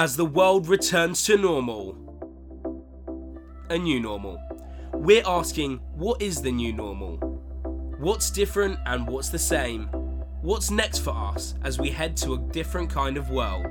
as the world returns to normal. A new normal. We're asking what is the new normal? What's different and what's the same? What's next for us as we head to a different kind of world?